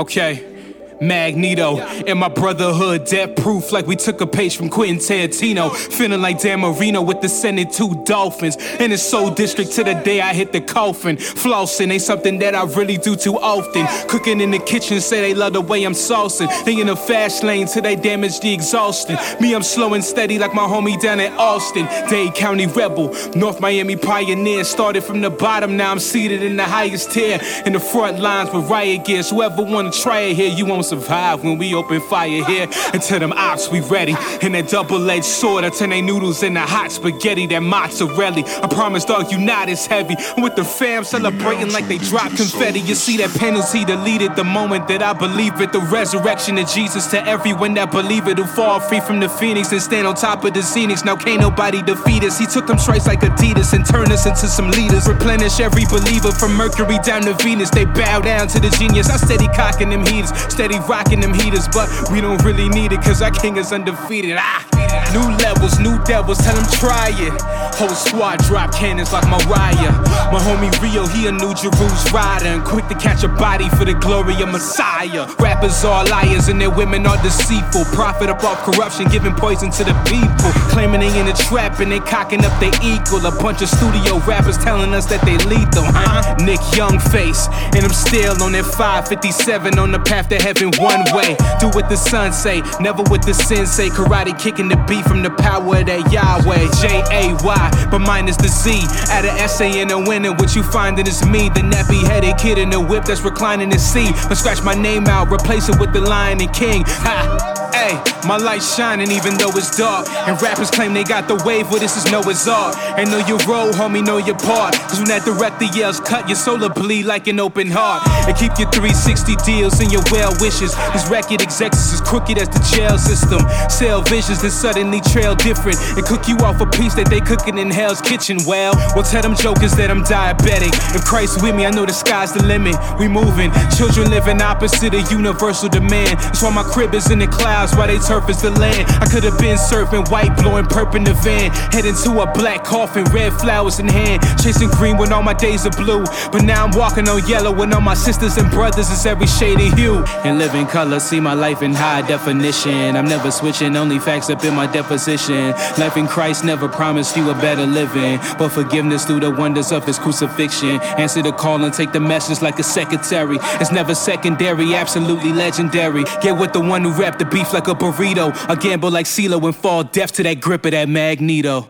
Okay. Magneto and my brotherhood, death proof like we took a page from Quentin Tarantino. Feeling like Dan Marino with the Senate two dolphins. In the soul district to the day I hit the coffin. Flossing ain't something that I really do too often. Cooking in the kitchen, say they love the way I'm saucing. They in the fast lane till they damage the exhaustion. Me, I'm slow and steady like my homie down in Austin. Dade County rebel, North Miami pioneer. Started from the bottom, now I'm seated in the highest tier. In the front lines with riot gears. Whoever wanna try it here, you won't survive when we open fire here. Until them ops, we ready. And that double edged sword, I turn they noodles into hot spaghetti, that mozzarella. I promise, dog, you not as heavy. With the fam celebrating like they drop confetti. You see that penalty deleted the moment that I believe it. The resurrection of Jesus to everyone that believe it. Who fall free from the phoenix and stand on top of the scenics. Now can't nobody defeat us. He took them straight like Adidas and turned us into some leaders. Replenish every believer from Mercury down to Venus. They bow down to the genius. I steady cocking them heaters, steady rocking them heaters, but we don't really need it cause our king is undefeated. Ah, new levels, new devils, tell them try it. Whole squad drop cannons like Mariah. My homie Rio, he a New Jerusalem rider and quick to catch a body for the glory of Messiah. Rappers are liars and their women are deceitful. Profit up off corruption, giving poison to the people. Claiming they in a trap and they cocking up they equal. A bunch of studio rappers telling us that they lethal. Huh? Nick Young face, and I'm still on that 557 on the path to heaven one way. Do what the sun say, never what the sin say. Karate kicking the beat from the power of that Yahweh. J A Y, but mine is the Z. Add an essay and a winner, what you findin' is me. The nappy headed kid in the whip that's reclining the seat. But scratch my name out, replace it with the lion and king. Ha! Hey, my light's shining even though it's dark. And rappers claim they got the wave, well, this is Noah's Ark. And know your role, homie, know your part. Cause when that director yells, cut your will bleed like an open heart. And keep your 360 deals and your well wishes. This record execs is crooked as the jail system. Sell visions and suddenly trail different. And cook you off a piece that they cooking in Hell's Kitchen. Well, well, tell them jokers that I'm diabetic. If Christ with me, I know the sky's the limit. We moving. Children living opposite of universal demand. That's why my crib is in the clouds, why they turf is the land. I could have been surfing white, blowing purple in the van. Heading to a black coffin, red flowers in hand. Chasing green when all my days are blue. But now I'm walking on yellow when all my sisters and brothers is every shade of hue. In living color, see my life in high definition. I'm never switching, only facts up in my deposition. Life in Christ never promised you a better living. But forgiveness through the wonders of his crucifixion. Answer the call and take the message like a secretary. It's never secondary, absolutely legendary. Get with the one who wrapped the beef like a burrito. I gamble like CeeLo and fall deaf to that grip of that Magneto.